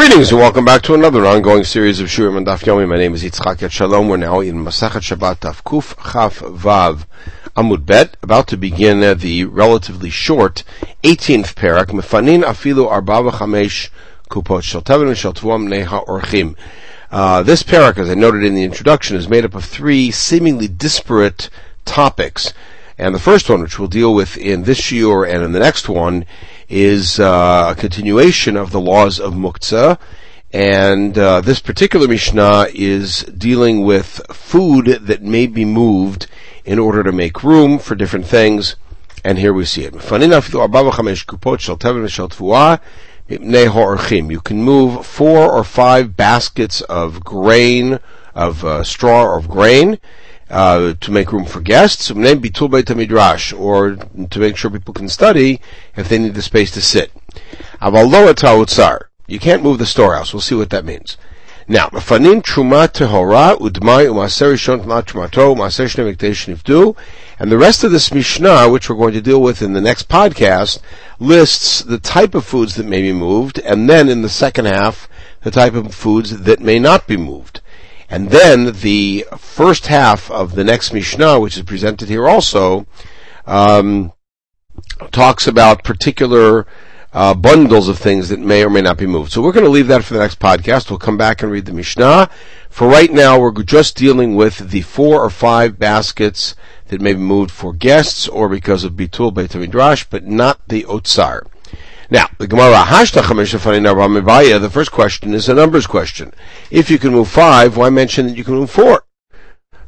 Greetings and welcome back to another ongoing series of Shurim and Daf Yomi. My name is Yitzchak Etshalom. We're now in Masachet Shabbat Daf Kuf Chaf Vav Amud Bet, about to begin the relatively short 18th parak, Mefanin Afilu Arba V'Chamesh Kupot Shel Tevin Shel Tvuam Neha Orchim. Uh, this parak, as I noted in the introduction, is made up of three seemingly disparate topics. And the first one, which we'll deal with in this shiur and in the next one, is uh, a continuation of the laws of muktzah. And uh, this particular Mishnah is dealing with food that may be moved in order to make room for different things. And here we see it. You can move four or five baskets of grain, of uh, straw or of grain, uh, to make room for guests, or to make sure people can study if they need the space to sit. You can't move the storehouse. We'll see what that means. Now, and the rest of this Mishnah, which we're going to deal with in the next podcast, lists the type of foods that may be moved, and then in the second half, the type of foods that may not be moved. And then the first half of the next Mishnah, which is presented here also, um, talks about particular uh, bundles of things that may or may not be moved. So we're going to leave that for the next podcast. We'll come back and read the Mishnah. For right now, we're just dealing with the four or five baskets that may be moved for guests or because of Bitul Beit Midrash, but not the Otsar. Now, the Gemara the first question is a numbers question. If you can move five, why mention that you can move four?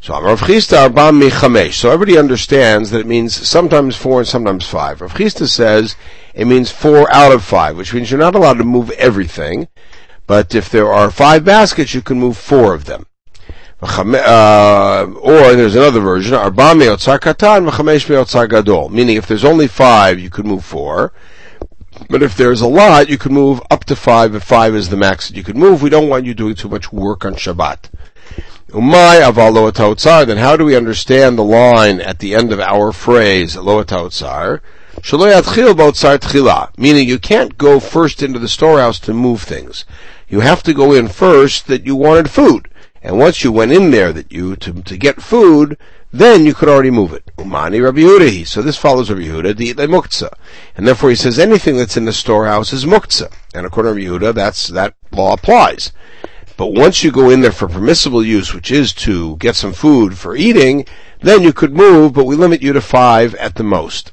So. So everybody understands that it means sometimes four and sometimes five. Rav Chisda says it means four out of five, which means you're not allowed to move everything. But if there are five baskets, you can move four of them. Uh, or there's another version, Arba Meotzar Katan, Mechamesh Meotzar Gadol. Meaning if there's only five, you could move four. But if there's a lot, you can move up to five. If five is the max that you can move, we don't want you doing too much work on Shabbat. Umay aval Then how do we understand the line at the end of our phrase lo Meaning you can't go first into the storehouse to move things. You have to go in first that you wanted food. And once you went in there that you to, to get food, then you could already move it. Umani Rabbi Yehuda. So this follows Rabbi Yehuda, the muktzah. And therefore he says anything that's in the storehouse is muktzah. And according to Rabbi Yehuda, that's, that law applies. But once you go in there for permissible use, which is to get some food for eating, then you could move, but we limit you to five at the most.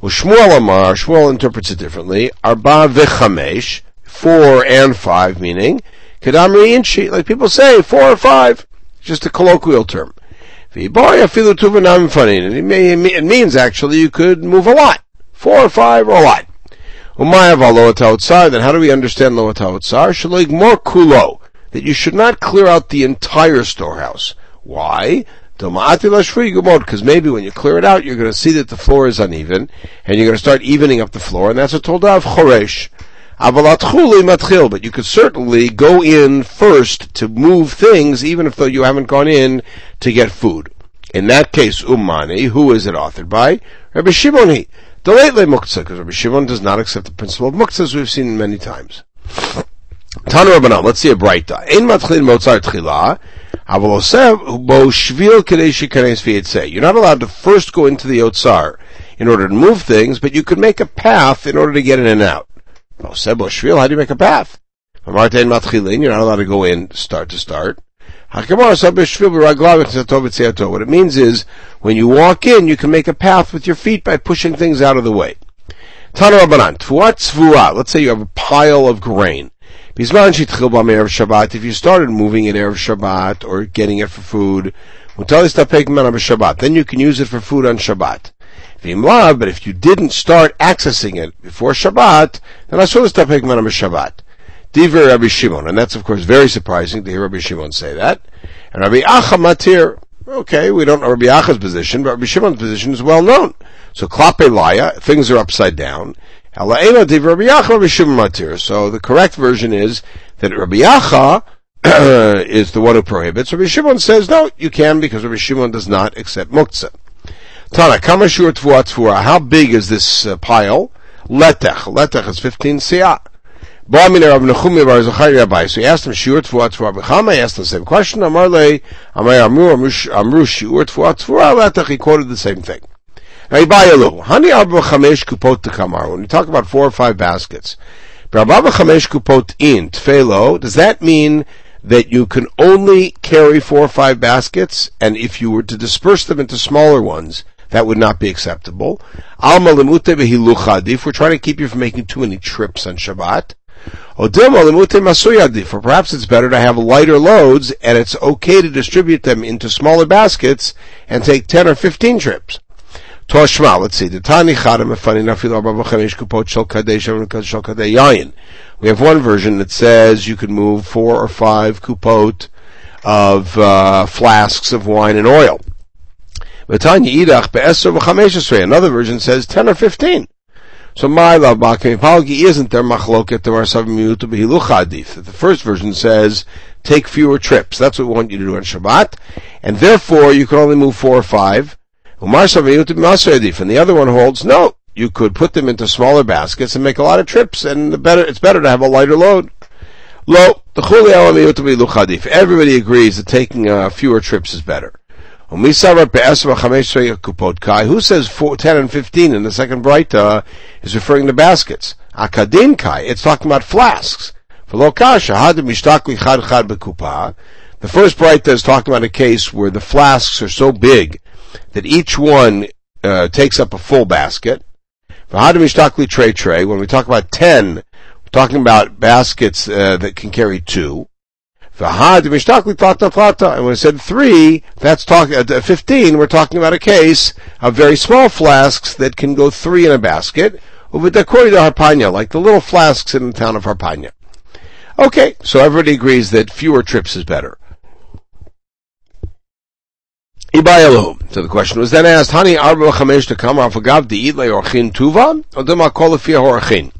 Well, Shmuel Amar, Shmuel interprets it differently. Arba v'chamesh, four and five, meaning, kedamri inchi, like people say, four or five. Just a colloquial term. It means actually you could move a lot. Four or five or a lot. Then how do we understand lo Shaloig more kulo. That you should not clear out the entire storehouse. Why? Because maybe when you clear it out, you're going to see that the floor is uneven, and you're going to start evening up the floor, and that's a told of choresh. But you could certainly go in first to move things, even if though you haven't gone in to get food. In that case, Ummani, who is it authored by? Rabbi Shimoni. Delately Muktzah, because Rabbi Shimon does not accept the principle of Muktzah, as we've seen many times. Tanu Rabbanan, let's see a bright dot. Ein matchil motzar tchila, aval bo shvil kadei shikanes You're not allowed to first go into the Otsar in order to move things, but you could make a path in order to get in and out. Shvil, how do you make a path? You're not allowed to go in start to start. What it means is, when you walk in, you can make a path with your feet by pushing things out of the way. Let's say you have a pile of grain. If you started moving it Erev Shabbat, or getting it for food, then you can use it for food on Shabbat. But if you didn't start accessing it before Shabbat, then I saw this Shabbat. Diver Rabbi Shimon, and that's of course very surprising to hear Rabbi Shimon say that. And Rabbi Acha Matir, okay, we don't know Rabbi Acha's position, but Rabbi Shimon's position is well known. So Klape Laya, things are upside down. So the correct version is that Rabbi Acha is the one who prohibits. Rabbi Shimon says no, you can because Rabbi Shimon does not accept muktzah. Tana, kamashur tvua tvua. How big is this uh, pile? Letech. Letech is 15 siyah. So he asked him, Shiur Tfuah Tfuah B'chama, I asked the same question, Amar Le, Amar Amru, Amru Shiur Tfuah, Latach, he quoted the same thing. Now, Hani Arba Chamesh Kupot Tekamar, when you talk about four or five baskets, Chamesh Kupot in, Tfelo, does that mean that you can only carry four or five baskets, and if you were to disperse them into smaller ones, that would not be acceptable. Alma lemute if we're trying to keep you from making too many trips on Shabbat. Or perhaps it's better to have lighter loads and it's okay to distribute them into smaller baskets and take 10 or 15 trips. Toshma, let's see. We have one version that says you can move four or five kupot of uh, flasks of wine and oil. Another version says 10 or 15. So my love Palgi isn't there machloket to The first version says take fewer trips. That's what we want you to do on Shabbat. And therefore you can only move four or five. And the other one holds no. You could put them into smaller baskets and make a lot of trips, and the better, it's better to have a lighter load. Lo, the Everybody agrees that taking uh, fewer trips is better. Who says four, 10 and 15 in the second Breita is referring to baskets? Akadin Kai, it's talking about flasks. The first Breita is talking about a case where the flasks are so big that each one uh, takes up a full basket. When we talk about 10, we're talking about baskets uh, that can carry two. And when we said three, that's talking, uh, 15, we're talking about a case of very small flasks that can go three in a basket, like the little flasks in the town of Harpanya. Okay, so everybody agrees that fewer trips is better. So the question was then asked, Hani arba chamesh to come off agav the itle orchin tuva, or dema kol orchin?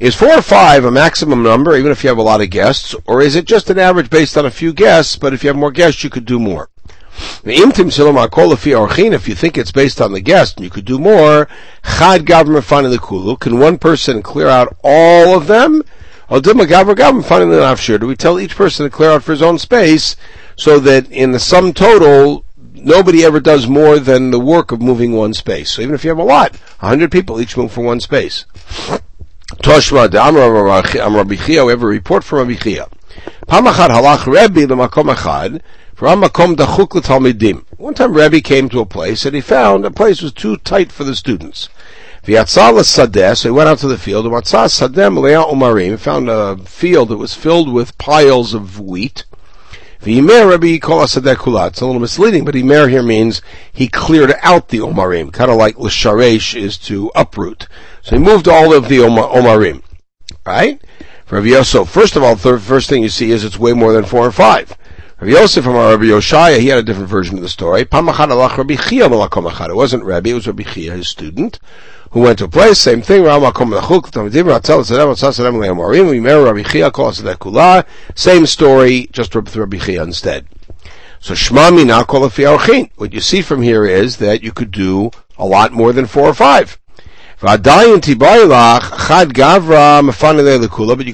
Is four or five a maximum number, even if you have a lot of guests, or is it just an average based on a few guests, but if you have more guests, you could do more? If you think it's based on the guest, you could do more. Chad government finding the kulu. Can one person clear out all of them? Do we tell each person to clear out for his own space so that in the sum total, nobody ever does more than the work of moving one space? So even if you have a lot, a hundred people each move for one space. Toshma de Rabbi Chia, we have a report from Rabbi Chia. One time Rebbe came to a place and he found a place was too tight for the students. Sadeh, so he went out to the field, and umarim, found a field that was filled with piles of wheat. It's a little misleading, but imer here means he cleared out the umarim, kind of like l'sharesh is to uproot. So he moved all of the Omarim. Right? For Rabbi Yosef, first of all, the first thing you see is it's way more than four or five. Rabbi Yosef from our Rabbi Yoshaya, he had a different version of the story. It wasn't Rabbi, it was Rabbi Chia, his student, who went to a place, same thing, same story, just with Rabbi Chia instead. So Shema Mina What you see from here is that you could do a lot more than four or five. But you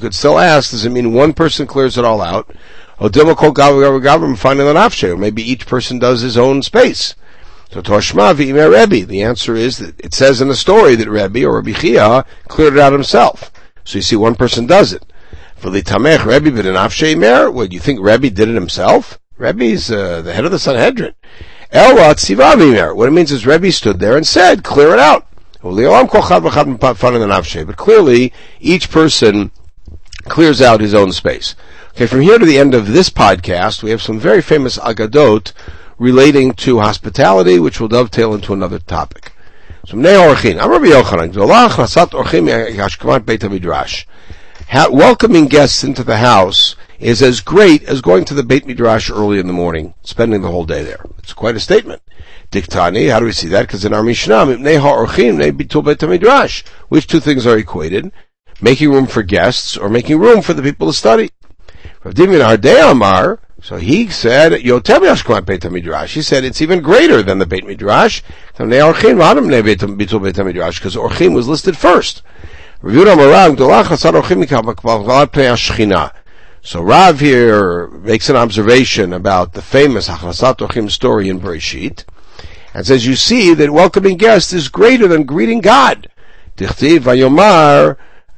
could still ask, does it mean one person clears it all out? Or maybe each person does his own space. So Toshma v'imeh Rebbe. The answer is that it says in the story that Rebbe or Rabbi Chia cleared it out himself. So you see one person does it. For the Tamech Rebbe b'denafshe imer, what, you think Rebbe did it himself? Rebbe's uh, the head of the Sanhedrin. Sivav What it means is Rebbe stood there and said, clear it out. But clearly, each person clears out his own space. Okay, from here to the end of this podcast, we have some very famous agadot relating to hospitality, which will dovetail into another topic. So, welcoming guests into the house is as great as going to the Beit Midrash early in the morning, spending the whole day there. It's quite a statement. Diktani, how do we see that? Because in our Mishnah, which two things are equated? Making room for guests or making room for the people to study. So he said, He said it's even greater than the Beit Midrash. Because Orchim was listed first. So Rav here makes an observation about the famous Hachnasat Orchim story in Bereshit, and says, you see that welcoming guests is greater than greeting God.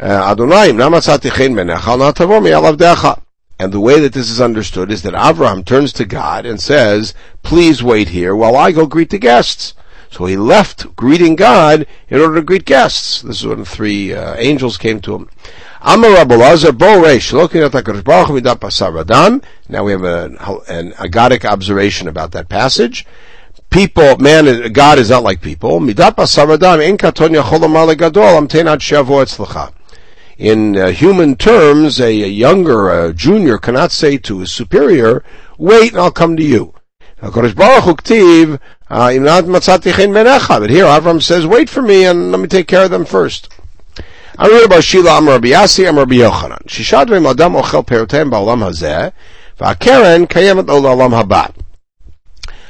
Adonai, and the way that this is understood is that Avraham turns to God and says, please wait here while I go greet the guests. So he left greeting God in order to greet guests. This is when three uh, angels came to him. Now we have a, an agadic observation about that passage. People, man, God is not like people. Adam, Amar in uh, human terms, a, a, younger, a junior cannot say to his superior, wait and I'll come to you. Uh, but here Avram says, wait for me and let me take care of them first. I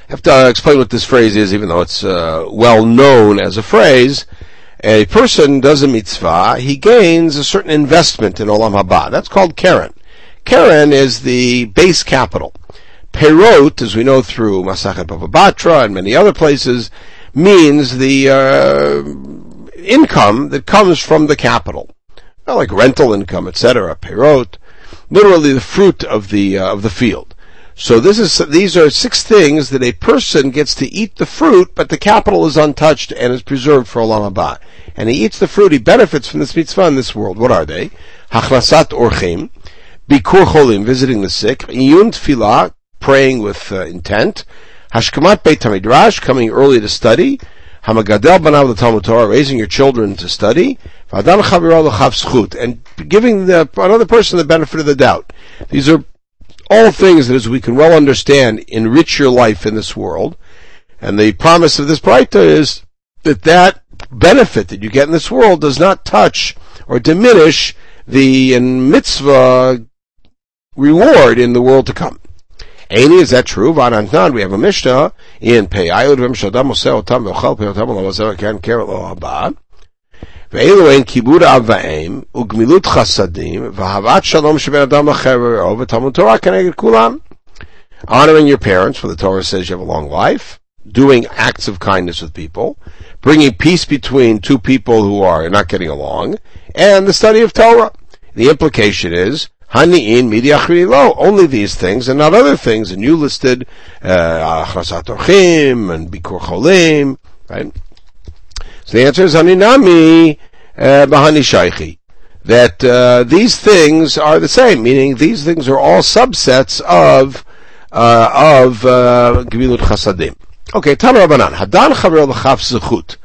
have to explain what this phrase is, even though it's uh, well known as a phrase a person does a mitzvah, he gains a certain investment in Olam Haba. That's called Karen. Karen is the base capital. Perot, as we know through Masachet Bava Batra and many other places, means the uh, income that comes from the capital, Not like rental income, etc. Perot, literally the fruit of the uh, of the field. So this is these are six things that a person gets to eat the fruit, but the capital is untouched and is preserved for Olam Haba. And he eats the fruit, he benefits from this mitzvah in this world. What are they? Hachnasat orchim, bikur cholim, visiting the sick, iyun tefillah, praying with uh, intent, hashkamat beit hamidrash, coming early to study, hamagadel banav the Talmud Torah, raising your children to study, v'adam chaviro l'chav and giving the, another person the benefit of the doubt. These are all things that, as we can well understand, enrich your life in this world. And the promise of this Braita is that that benefit that you get in this world does not touch or diminish the mitzvah reward in the world to come. Aini, is that true? Vanantan, we have a Mishnah in Peyayud Vim Shadam Oseh Otam Kan Keret Lo Haba ואלו הן כיבוד אב ואם, וגמילות חסדים, ואהבת שלום שבין אדם לחברו, ותלמוד תורה כנגד כולם. Honoring your parents, for the Torah says you have a long life, doing acts of kindness with people, bringing peace between two people who are not getting along, and the study of Torah. The implication is, Hani'in midi lo, only these things and not other things, and you listed, uh, Orchim, and Bikur Cholim, right? So the answer is Haninami uh, Bahani Shaichi. That uh, these things are the same, meaning these things are all subsets of uh, of uh, Gemilut Chasadim. Okay, Tana Rabbanan. Hadan Chaver L'chaf Zechut.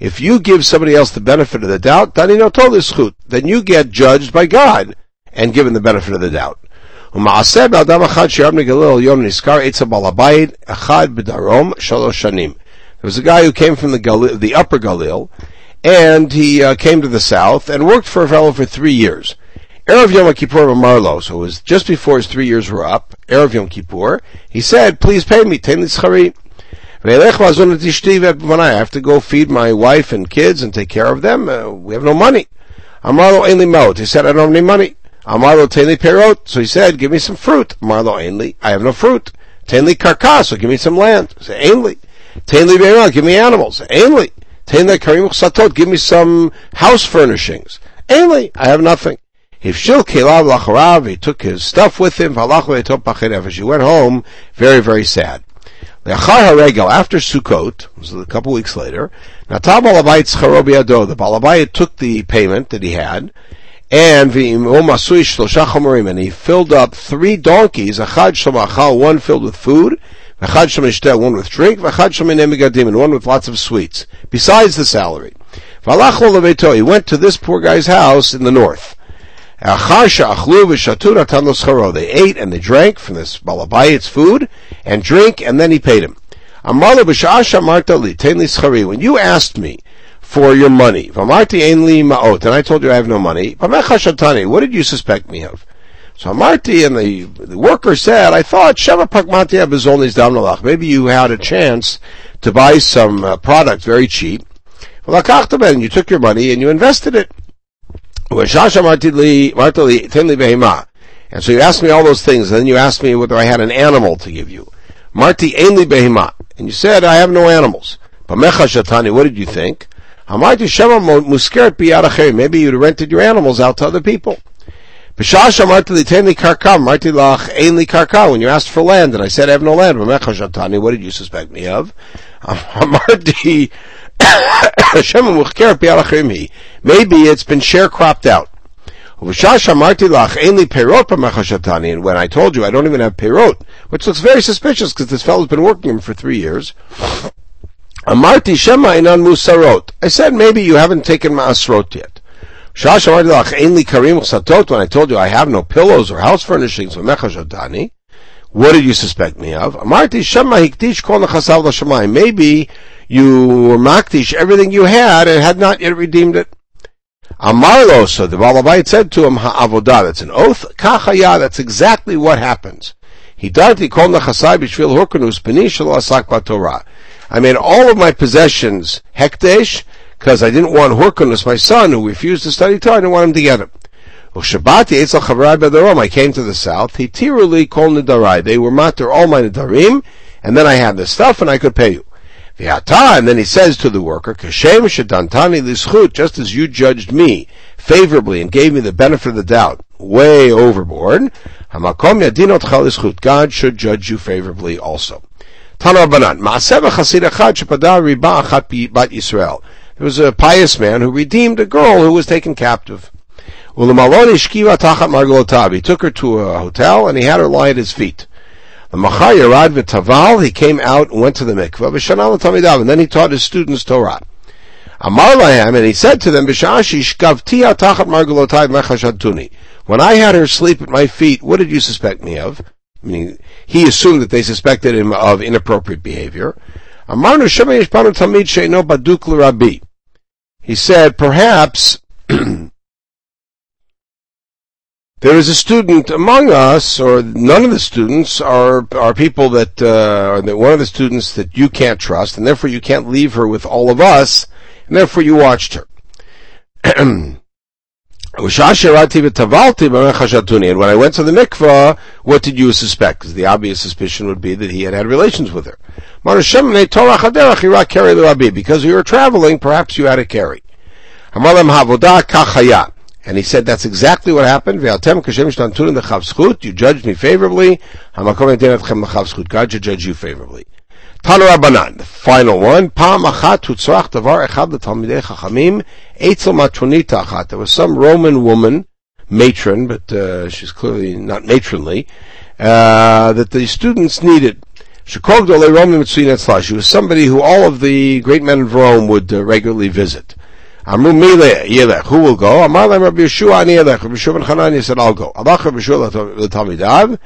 If you give somebody else the benefit of the doubt, Dani no zechut. Then you get judged by God and given the benefit of the doubt. ומעשה באדם אחד שירד מגליל יום נזכר עץ הבעל הבית אחד בדרום שלוש שנים. There was a guy who came from the Galil, the upper Galil, and he uh, came to the south and worked for a fellow for three years. Erev Yom Kippur Marlo, so it was just before his three years were up, Erev Yom Kippur, he said, please pay me, ten I have to go feed my wife and kids and take care of them. Uh, we have no money. Amarlo Ainli Maut. He said, I don't have any money. Amarlo Tenli Perot. So he said, give me some fruit. Amarlo Ainli. I have no fruit. Tenli Karkas. So give me some land. Say, Ainli. Tain give me animals. Ainli. Tain li satot, give me some house furnishings. Ainli, I have nothing. If Shil Kelav Lacharav, he took his stuff with him, she went home, very, very sad. After Sukkot, was a couple weeks later, the Balabayit took the payment that he had, and and he filled up three donkeys, one filled with food, one with drink, and one with lots of sweets, besides the salary. He went to this poor guy's house in the north. They ate and they drank from this balabayit's food and drink, and then he paid him. When you asked me for your money, and I told you I have no money, what did you suspect me of? So Marty and the, the worker said, I thought Sheva Pakmatia Bezolnis Damnalach. Maybe you had a chance to buy some uh, product very cheap. Well, and you took your money and you invested it. And so you asked me all those things, and then you asked me whether I had an animal to give you. Marti Ainli Behima. And you said, I have no animals. But Mecha Shatani, what did you think? Maybe you'd rented your animals out to other people. When you asked for land, and I said I have no land, what did you suspect me of? Maybe it's been share cropped out. And when I told you I don't even have perot, which looks very suspicious because this fellow's been working him for three years. I said maybe you haven't taken ma'asrot yet. When I told you I have no pillows or house furnishings, what did you suspect me of? Maybe you were makdish everything you had and had not yet redeemed it. Amarlo, so the Balabait said to him, Ha'avodah, that's an oath, kachaya, that's exactly what happens. He darti kol. I made all of my possessions hekdesh, because I didn't want Hurkanus, my son, who refused to study Torah, I didn't want him to get it. I came to the south. He tiruli kol nidarai. They were matter all my nidarim, and then I had the stuff, and I could pay you. And then he says to the worker, Kashem shedantani lischut, just as you judged me favorably and gave me the benefit of the doubt, way overboard, hamakom yadinot lischut. God should judge you favorably also. Tana Banan, Maaseva Chasid Achad Shepada Riba Achat Bat Yisrael. There was a pious man who redeemed a girl who was taken captive. He took her to a hotel and he had her lie at his feet. He came out and went to the mikveh, and then he taught his students Torah. Amar and he said to them, When I had her sleep at my feet, what did you suspect me of? Meaning, he assumed that they suspected him of inappropriate behavior. He said, perhaps there is a student among us, or none of the students are are people that uh, that one of the students that you can't trust, and therefore you can't leave her with all of us, and therefore you watched her. and when I went to the mikvah, what did you suspect? Because the obvious suspicion would be that he had had relations with her. Because you were traveling, perhaps you had a carry. And he said, that's exactly what happened. You judged me favorably. God should judge you favorably. Tanu final one. Pa Machatutsuachabidecha Hamim Eitel Matronita. There was some Roman woman, matron, but uh, she's clearly not matronly, uh, that the students needed. She was somebody who all of the great men of Rome would uh, regularly visit. Amru. Who will go? Amar Rabbi Yeshua Ani Yelech. Rabbi Yeshua ben Hanani said, I'll go. Alach Rabbi Yeshua l'Talmidav.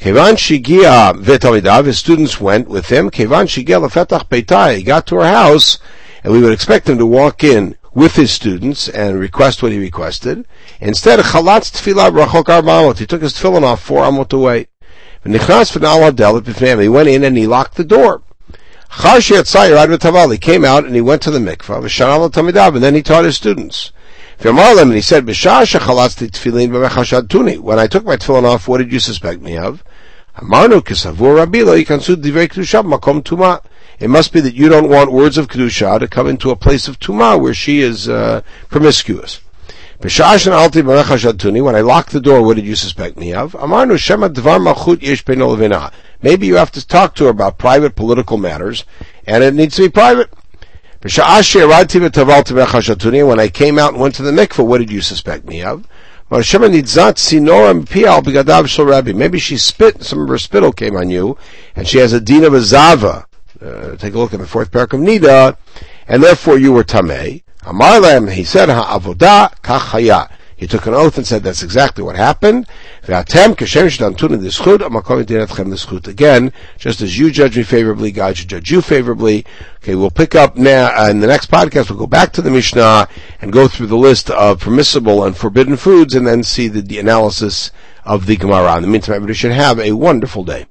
Kevan Shigia v'Talmidav. His students went with him. Kevan Shigia l'Fetach Beitai. He got to her house, and we would expect him to walk in with his students and request what he requested. Instead, Chalatz Tfilah Rachok Arbamot. He took his tefillin off four amot away. He went in and he locked the door. He came out and he went to the mikvah, and then he taught his students. And he said, When I took my tefillin off, what did you suspect me of? It must be that you don't want words of kedusha to come into a place of tuma where she is uh, promiscuous. When I locked the door, what did you suspect me of? Maybe you have to talk to her about private political matters, and it needs to be private. When I came out and went to the mikveh, what did you suspect me of? Maybe she spit, some of her spittle came on you, and she has a din of a zava. Uh, take a look at the fourth parak of Nida, and therefore you were tamei. Amarlem, he said, ha'avodah kachaya. He took an oath and said that's exactly what happened. Again, just as you judge me favorably, God should judge you favorably. Okay, we'll pick up now, uh, in the next podcast, we'll go back to the Mishnah and go through the list of permissible and forbidden foods and then see the, the analysis of the Gemara. In the meantime, everybody should have a wonderful day.